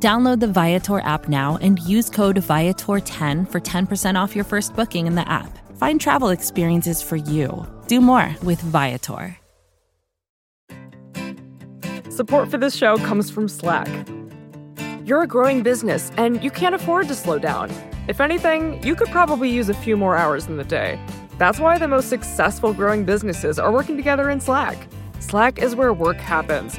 Download the Viator app now and use code Viator10 for 10% off your first booking in the app. Find travel experiences for you. Do more with Viator. Support for this show comes from Slack. You're a growing business and you can't afford to slow down. If anything, you could probably use a few more hours in the day. That's why the most successful growing businesses are working together in Slack. Slack is where work happens,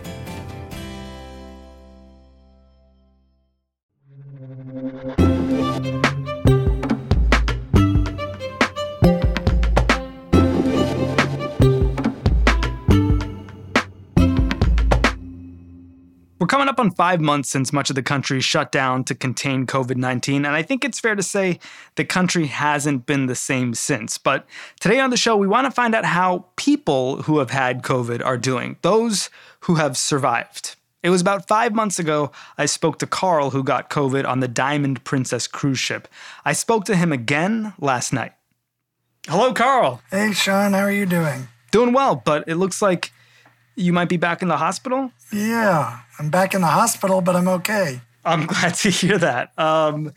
We're coming up on five months since much of the country shut down to contain COVID 19, and I think it's fair to say the country hasn't been the same since. But today on the show, we want to find out how people who have had COVID are doing, those who have survived. It was about five months ago I spoke to Carl, who got COVID on the Diamond Princess cruise ship. I spoke to him again last night. Hello, Carl. Hey, Sean, how are you doing? Doing well, but it looks like you might be back in the hospital? Yeah, I'm back in the hospital, but I'm okay. I'm glad to hear that. Um,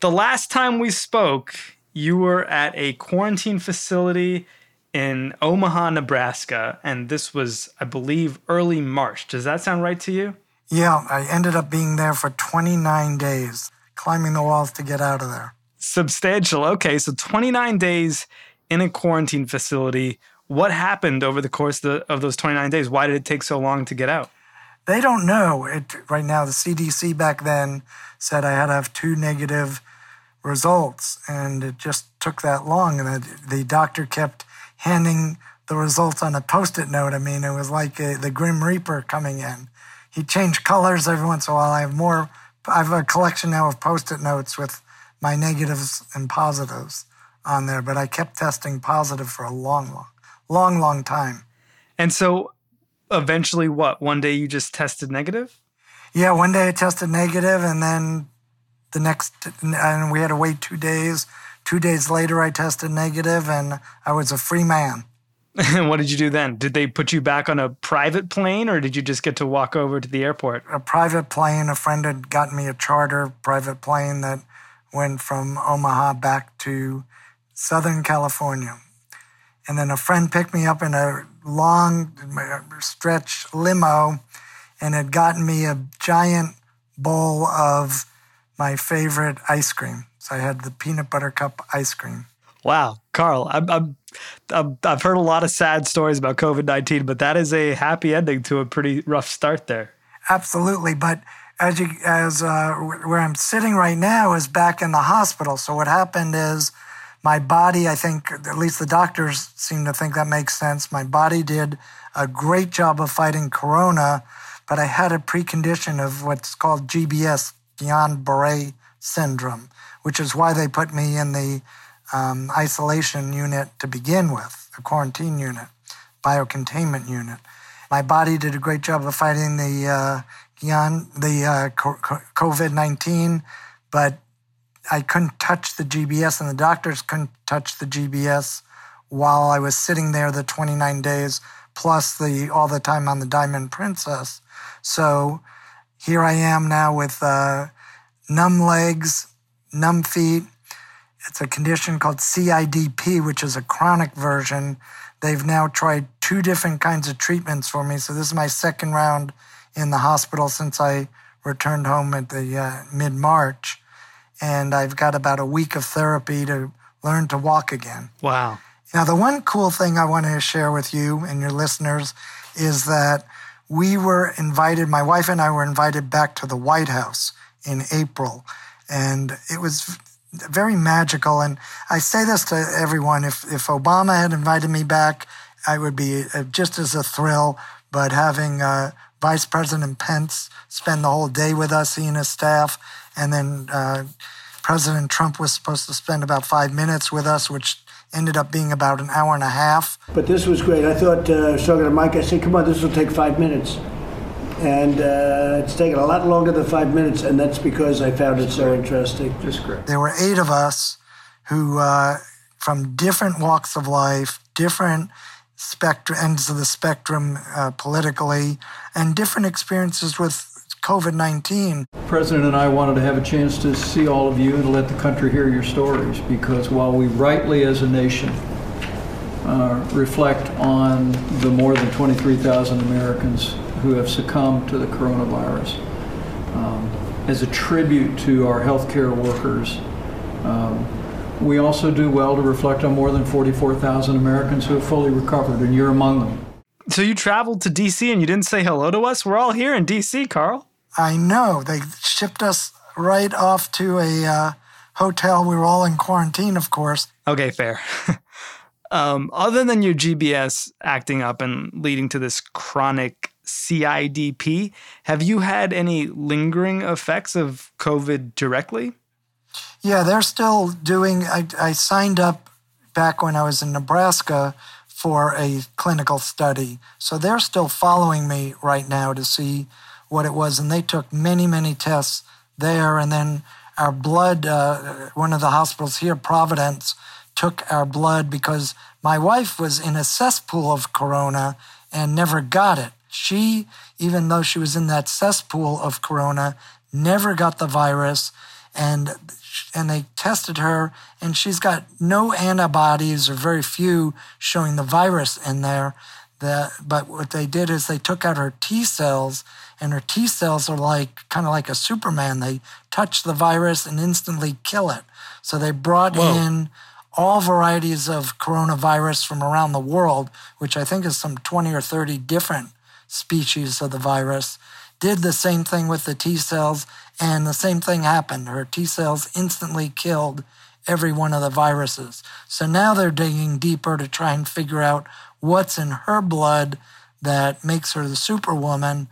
the last time we spoke, you were at a quarantine facility in Omaha, Nebraska, and this was, I believe, early March. Does that sound right to you? Yeah, I ended up being there for 29 days, climbing the walls to get out of there. Substantial. Okay, so 29 days in a quarantine facility. What happened over the course of, the, of those 29 days? Why did it take so long to get out? They don't know. It, right now, the CDC back then said I had to have two negative results, and it just took that long. And the, the doctor kept handing the results on a post it note. I mean, it was like a, the Grim Reaper coming in. He changed colors every once in a while. I have more, I have a collection now of post it notes with my negatives and positives on there, but I kept testing positive for a long, long long, long time. And so eventually, what? One day you just tested negative? Yeah, one day I tested negative, and then the next, and we had to wait two days. Two days later, I tested negative, and I was a free man. And what did you do then? Did they put you back on a private plane, or did you just get to walk over to the airport? A private plane. A friend had gotten me a charter private plane that went from Omaha back to Southern California. And then a friend picked me up in a long stretch limo and had gotten me a giant bowl of my favorite ice cream. So I had the peanut butter cup ice cream. Wow, Carl, I'm, I'm, i have heard a lot of sad stories about COVID 19, but that is a happy ending to a pretty rough start there. Absolutely. But as, you, as uh, where I'm sitting right now is back in the hospital. So what happened is my body, I think, at least the doctors seem to think that makes sense. My body did a great job of fighting corona, but I had a precondition of what's called GBS, Guillain Barre syndrome, which is why they put me in the um, isolation unit to begin with, the quarantine unit, biocontainment unit. My body did a great job of fighting the uh, Guillain, the uh, COVID 19, but I couldn't touch the GBS, and the doctors couldn't touch the GBS while I was sitting there the 29 days plus the all the time on the Diamond Princess. So here I am now with uh, numb legs, numb feet. It's a condition called CIDP, which is a chronic version. They've now tried two different kinds of treatments for me. So this is my second round in the hospital since I returned home at the uh, mid March and I've got about a week of therapy to learn to walk again. Wow. Now, the one cool thing I want to share with you and your listeners is that we were invited, my wife and I were invited back to the White House in April. And it was very magical. And I say this to everyone if, if Obama had invited me back, I would be uh, just as a thrill. But having uh, Vice President Pence spend the whole day with us, he and his staff, and then uh, President Trump was supposed to spend about five minutes with us, which ended up being about an hour and a half. But this was great. I thought, uh, talking to Mike, I said, come on, this will take five minutes. And uh, it's taken a lot longer than five minutes, and that's because I found it so interesting. Just great. There were eight of us who, uh, from different walks of life, different spectrum, ends of the spectrum uh, politically, and different experiences with COVID 19. President and I wanted to have a chance to see all of you and to let the country hear your stories because while we rightly as a nation uh, reflect on the more than 23,000 Americans who have succumbed to the coronavirus, um, as a tribute to our healthcare workers, um, we also do well to reflect on more than 44,000 Americans who have fully recovered, and you're among them. So you traveled to DC and you didn't say hello to us? We're all here in DC, Carl. I know. They shipped us right off to a uh, hotel. We were all in quarantine, of course. Okay, fair. um, other than your GBS acting up and leading to this chronic CIDP, have you had any lingering effects of COVID directly? Yeah, they're still doing. I, I signed up back when I was in Nebraska for a clinical study. So they're still following me right now to see what it was. And they took many, many tests there. And then our blood, uh, one of the hospitals here, Providence, took our blood because my wife was in a cesspool of corona and never got it. She, even though she was in that cesspool of corona, never got the virus. And and they tested her, and she's got no antibodies or very few showing the virus in there. The, but what they did is they took out her T cells, and her T cells are like kind of like a Superman. They touch the virus and instantly kill it. So they brought Whoa. in all varieties of coronavirus from around the world, which I think is some 20 or 30 different species of the virus. Did the same thing with the T cells, and the same thing happened. Her T cells instantly killed every one of the viruses. So now they're digging deeper to try and figure out what's in her blood that makes her the superwoman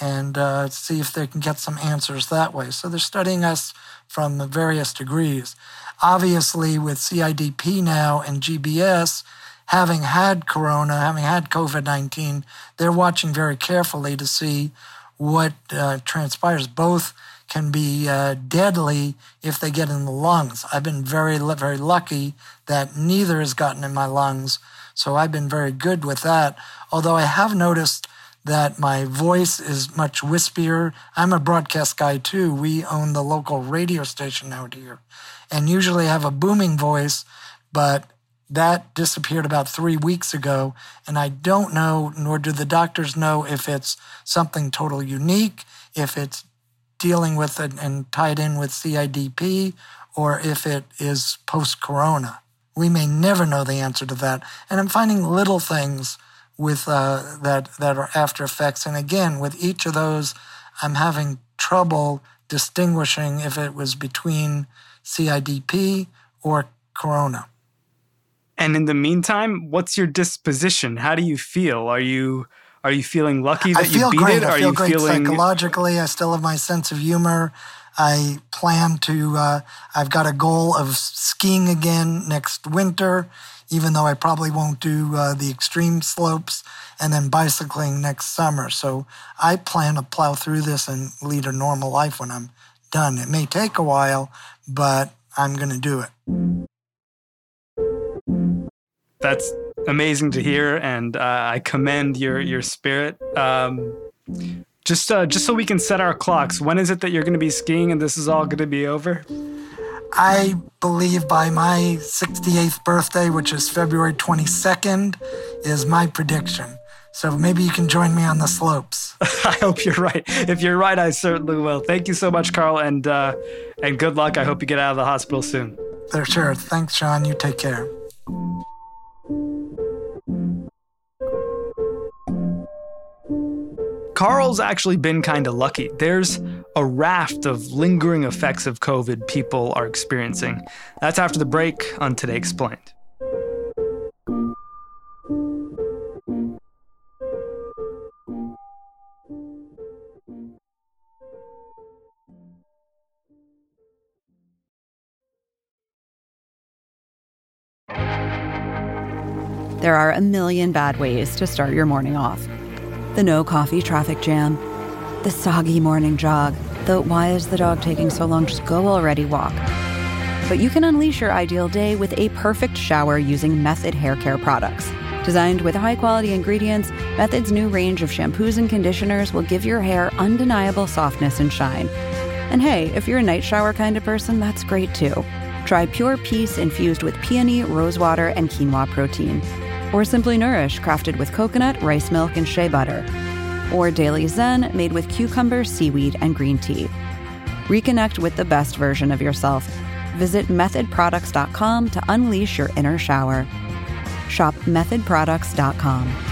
and uh, see if they can get some answers that way. So they're studying us from various degrees. Obviously, with CIDP now and GBS, having had corona, having had COVID 19, they're watching very carefully to see what uh, transpires. Both can be uh, deadly if they get in the lungs. I've been very, very lucky that neither has gotten in my lungs. So I've been very good with that. Although I have noticed that my voice is much wispier. I'm a broadcast guy too. We own the local radio station out here and usually have a booming voice, but that disappeared about three weeks ago. And I don't know, nor do the doctors know, if it's something totally unique, if it's dealing with it and tied in with CIDP or if it is post corona. We may never know the answer to that. And I'm finding little things with uh, that that are after effects. And again, with each of those, I'm having trouble distinguishing if it was between CIDP or corona. And in the meantime, what's your disposition? How do you feel? Are you are you feeling lucky that you beat great. it? I are feel you great feeling psychologically? I still have my sense of humor. I plan to. Uh, I've got a goal of skiing again next winter, even though I probably won't do uh, the extreme slopes, and then bicycling next summer. So I plan to plow through this and lead a normal life when I'm done. It may take a while, but I'm going to do it. That's amazing to hear, and uh, I commend your your spirit. Um, just uh, just so we can set our clocks. When is it that you're going to be skiing, and this is all going to be over? I believe by my 68th birthday, which is February 22nd, is my prediction. So maybe you can join me on the slopes. I hope you're right. If you're right, I certainly will. Thank you so much, Carl, and uh, and good luck. I hope you get out of the hospital soon. For sure. Thanks, Sean. You take care. Carl's actually been kind of lucky. There's a raft of lingering effects of COVID people are experiencing. That's after the break on Today Explained. There are a million bad ways to start your morning off. The no coffee traffic jam, the soggy morning jog, the why is the dog taking so long, just go already walk. But you can unleash your ideal day with a perfect shower using Method Hair Care products. Designed with high quality ingredients, Method's new range of shampoos and conditioners will give your hair undeniable softness and shine. And hey, if you're a night shower kind of person, that's great too. Try Pure Peace infused with peony, rosewater, and quinoa protein or Simply Nourish, crafted with coconut, rice milk, and shea butter, or Daily Zen, made with cucumber, seaweed, and green tea. Reconnect with the best version of yourself. Visit methodproducts.com to unleash your inner shower. Shop methodproducts.com.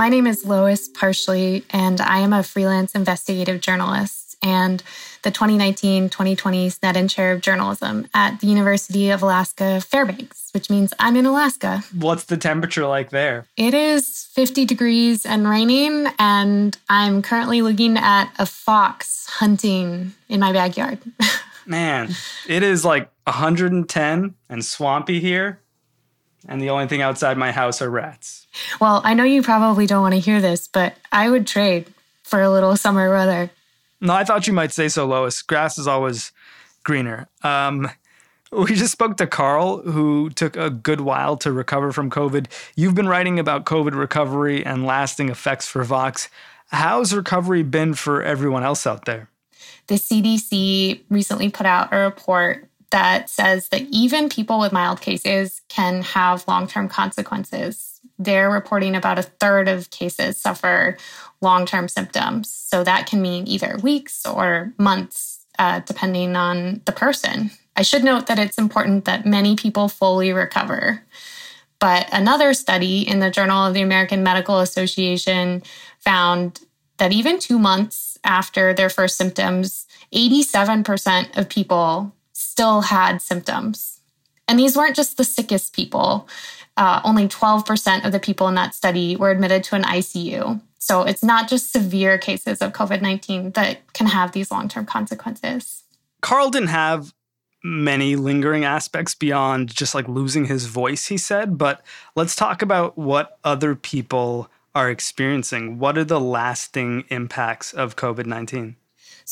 My name is Lois Parshley, and I am a freelance investigative journalist and the 2019 2020 Snedden Chair of Journalism at the University of Alaska Fairbanks, which means I'm in Alaska. What's the temperature like there? It is 50 degrees and raining, and I'm currently looking at a fox hunting in my backyard. Man, it is like 110 and swampy here and the only thing outside my house are rats. Well, I know you probably don't want to hear this, but I would trade for a little summer weather. No, I thought you might say so, Lois. Grass is always greener. Um, we just spoke to Carl, who took a good while to recover from COVID. You've been writing about COVID recovery and lasting effects for Vox. How's recovery been for everyone else out there? The CDC recently put out a report that says that even people with mild cases can have long term consequences. They're reporting about a third of cases suffer long term symptoms. So that can mean either weeks or months, uh, depending on the person. I should note that it's important that many people fully recover. But another study in the Journal of the American Medical Association found that even two months after their first symptoms, 87% of people still had symptoms. And these weren't just the sickest people. Uh, only 12% of the people in that study were admitted to an ICU. So it's not just severe cases of COVID 19 that can have these long term consequences. Carl didn't have many lingering aspects beyond just like losing his voice, he said. But let's talk about what other people are experiencing. What are the lasting impacts of COVID 19?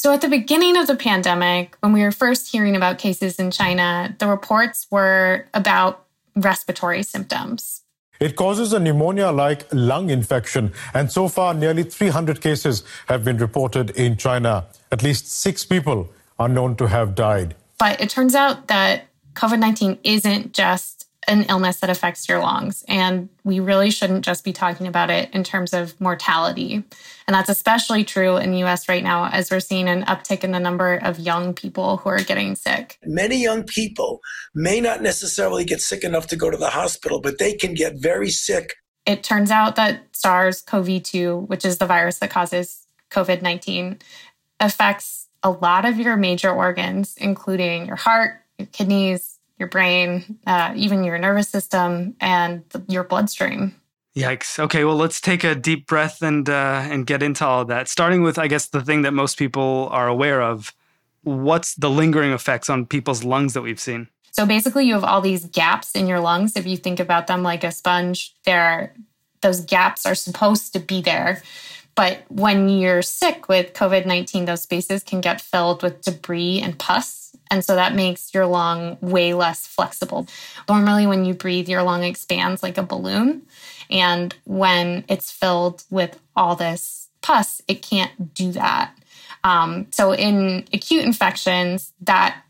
So, at the beginning of the pandemic, when we were first hearing about cases in China, the reports were about respiratory symptoms. It causes a pneumonia like lung infection, and so far, nearly 300 cases have been reported in China. At least six people are known to have died. But it turns out that COVID 19 isn't just an illness that affects your lungs. And we really shouldn't just be talking about it in terms of mortality. And that's especially true in the US right now, as we're seeing an uptick in the number of young people who are getting sick. Many young people may not necessarily get sick enough to go to the hospital, but they can get very sick. It turns out that SARS CoV 2, which is the virus that causes COVID 19, affects a lot of your major organs, including your heart, your kidneys, your brain, uh, even your nervous system, and your bloodstream. Yikes. Okay, well, let's take a deep breath and uh, and get into all of that. Starting with, I guess, the thing that most people are aware of. What's the lingering effects on people's lungs that we've seen? So basically, you have all these gaps in your lungs. If you think about them like a sponge, there, those gaps are supposed to be there, But when you're sick with COVID 19, those spaces can get filled with debris and pus. And so that makes your lung way less flexible. Normally, when you breathe, your lung expands like a balloon. And when it's filled with all this pus, it can't do that. Um, so in acute infections, that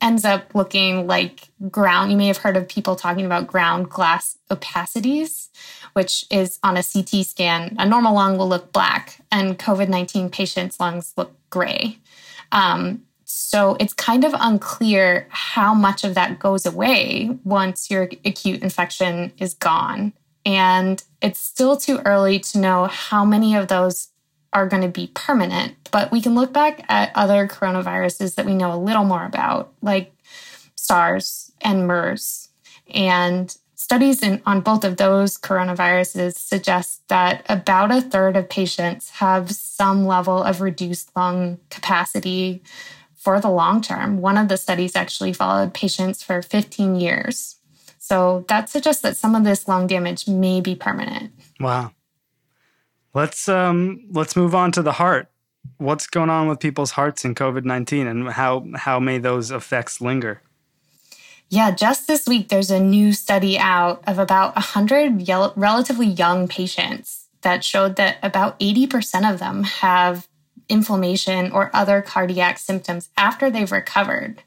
ends up looking like ground. You may have heard of people talking about ground glass opacities, which is on a CT scan. A normal lung will look black, and COVID 19 patients' lungs look gray. Um, so it's kind of unclear how much of that goes away once your acute infection is gone. And it's still too early to know how many of those are going to be permanent. But we can look back at other coronaviruses that we know a little more about, like SARS and MERS. And studies in, on both of those coronaviruses suggest that about a third of patients have some level of reduced lung capacity for the long term. One of the studies actually followed patients for 15 years. So that suggests that some of this lung damage may be permanent. Wow. Let's um let's move on to the heart. What's going on with people's hearts in COVID-19 and how how may those effects linger? Yeah, just this week there's a new study out of about 100 relatively young patients that showed that about 80% of them have inflammation or other cardiac symptoms after they've recovered,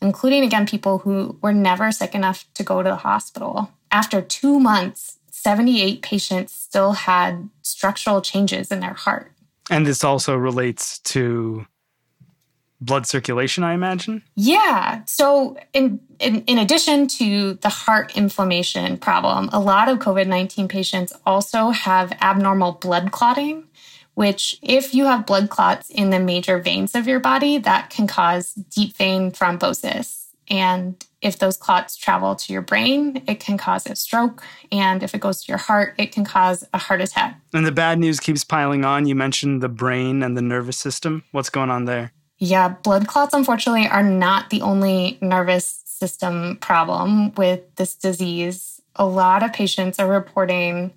including again people who were never sick enough to go to the hospital. After 2 months, 78 patients still had structural changes in their heart. And this also relates to blood circulation, I imagine? Yeah. So, in, in, in addition to the heart inflammation problem, a lot of COVID 19 patients also have abnormal blood clotting, which, if you have blood clots in the major veins of your body, that can cause deep vein thrombosis. And if those clots travel to your brain, it can cause a stroke. And if it goes to your heart, it can cause a heart attack. And the bad news keeps piling on. You mentioned the brain and the nervous system. What's going on there? Yeah, blood clots, unfortunately, are not the only nervous system problem with this disease. A lot of patients are reporting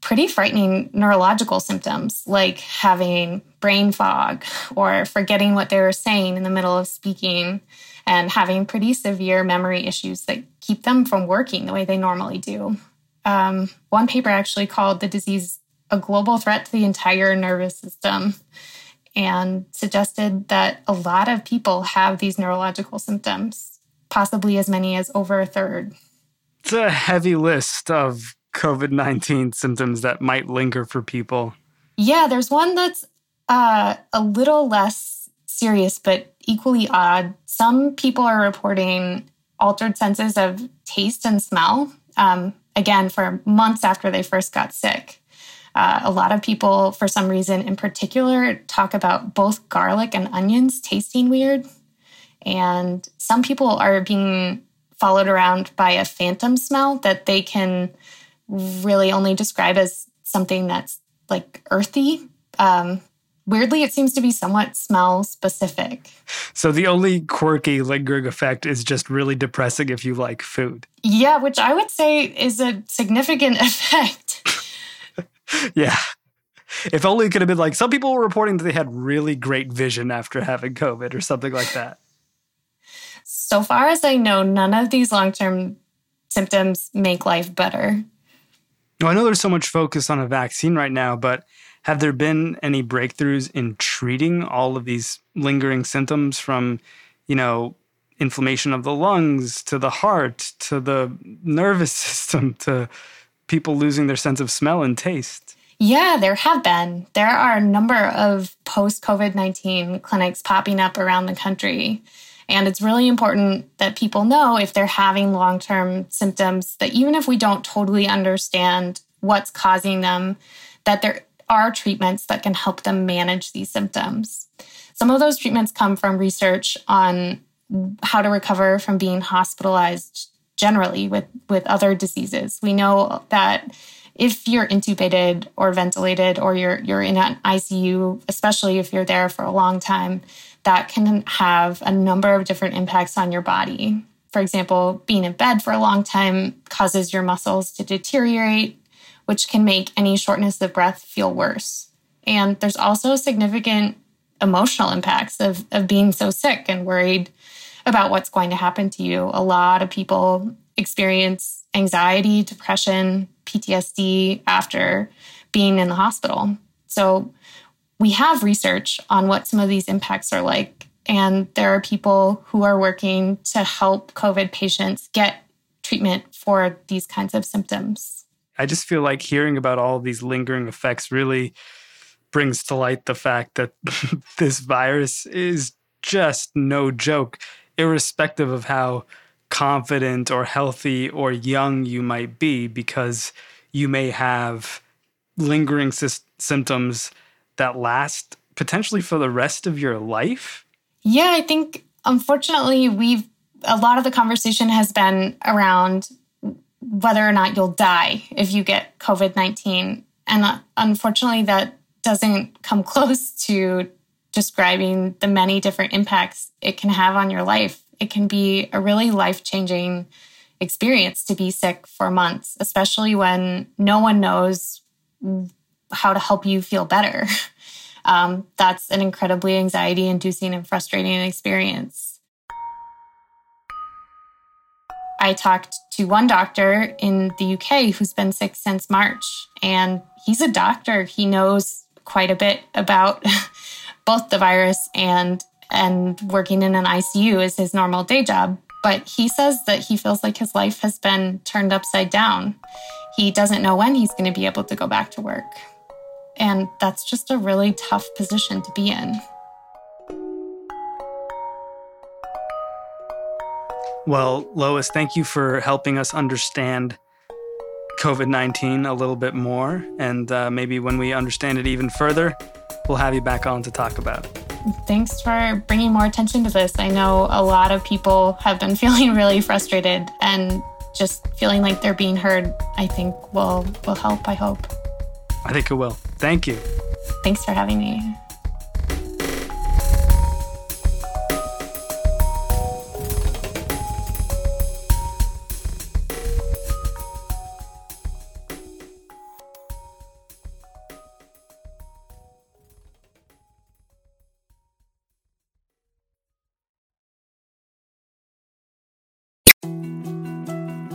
pretty frightening neurological symptoms like having brain fog or forgetting what they were saying in the middle of speaking and having pretty severe memory issues that keep them from working the way they normally do. Um, one paper actually called the disease a global threat to the entire nervous system and suggested that a lot of people have these neurological symptoms, possibly as many as over a third. It's a heavy list of COVID 19 symptoms that might linger for people. Yeah, there's one that's uh, a little less serious, but equally odd. Some people are reporting altered senses of taste and smell, um, again, for months after they first got sick. Uh, a lot of people, for some reason in particular, talk about both garlic and onions tasting weird. And some people are being followed around by a phantom smell that they can really only describe as something that's like earthy. Um, Weirdly, it seems to be somewhat smell specific. So the only quirky lingering effect is just really depressing if you like food. Yeah, which I would say is a significant effect. yeah. If only it could have been like some people were reporting that they had really great vision after having COVID or something like that. So far as I know, none of these long term symptoms make life better. Well, I know there's so much focus on a vaccine right now, but have there been any breakthroughs in treating all of these lingering symptoms from, you know, inflammation of the lungs to the heart to the nervous system to people losing their sense of smell and taste? Yeah, there have been. There are a number of post COVID 19 clinics popping up around the country. And it's really important that people know if they're having long term symptoms that even if we don't totally understand what's causing them, that there are treatments that can help them manage these symptoms. Some of those treatments come from research on how to recover from being hospitalized generally with, with other diseases. We know that if you're intubated or ventilated or you're you're in an ICU, especially if you're there for a long time, that can have a number of different impacts on your body. For example, being in bed for a long time causes your muscles to deteriorate which can make any shortness of breath feel worse. And there's also significant emotional impacts of, of being so sick and worried about what's going to happen to you. A lot of people experience anxiety, depression, PTSD after being in the hospital. So we have research on what some of these impacts are like. And there are people who are working to help COVID patients get treatment for these kinds of symptoms. I just feel like hearing about all these lingering effects really brings to light the fact that this virus is just no joke, irrespective of how confident or healthy or young you might be, because you may have lingering sy- symptoms that last potentially for the rest of your life. Yeah, I think unfortunately, we've a lot of the conversation has been around whether or not you'll die if you get COVID 19. And uh, unfortunately, that doesn't come close to describing the many different impacts it can have on your life. It can be a really life changing experience to be sick for months, especially when no one knows how to help you feel better. Um, that's an incredibly anxiety inducing and frustrating experience. I talked to one doctor in the UK who's been sick since March, and he's a doctor. He knows quite a bit about both the virus and and working in an ICU is his normal day job. But he says that he feels like his life has been turned upside down. He doesn't know when he's going to be able to go back to work. And that's just a really tough position to be in. Well, Lois, thank you for helping us understand COVID 19 a little bit more. And uh, maybe when we understand it even further, we'll have you back on to talk about it. Thanks for bringing more attention to this. I know a lot of people have been feeling really frustrated and just feeling like they're being heard, I think will will help, I hope. I think it will. Thank you. Thanks for having me.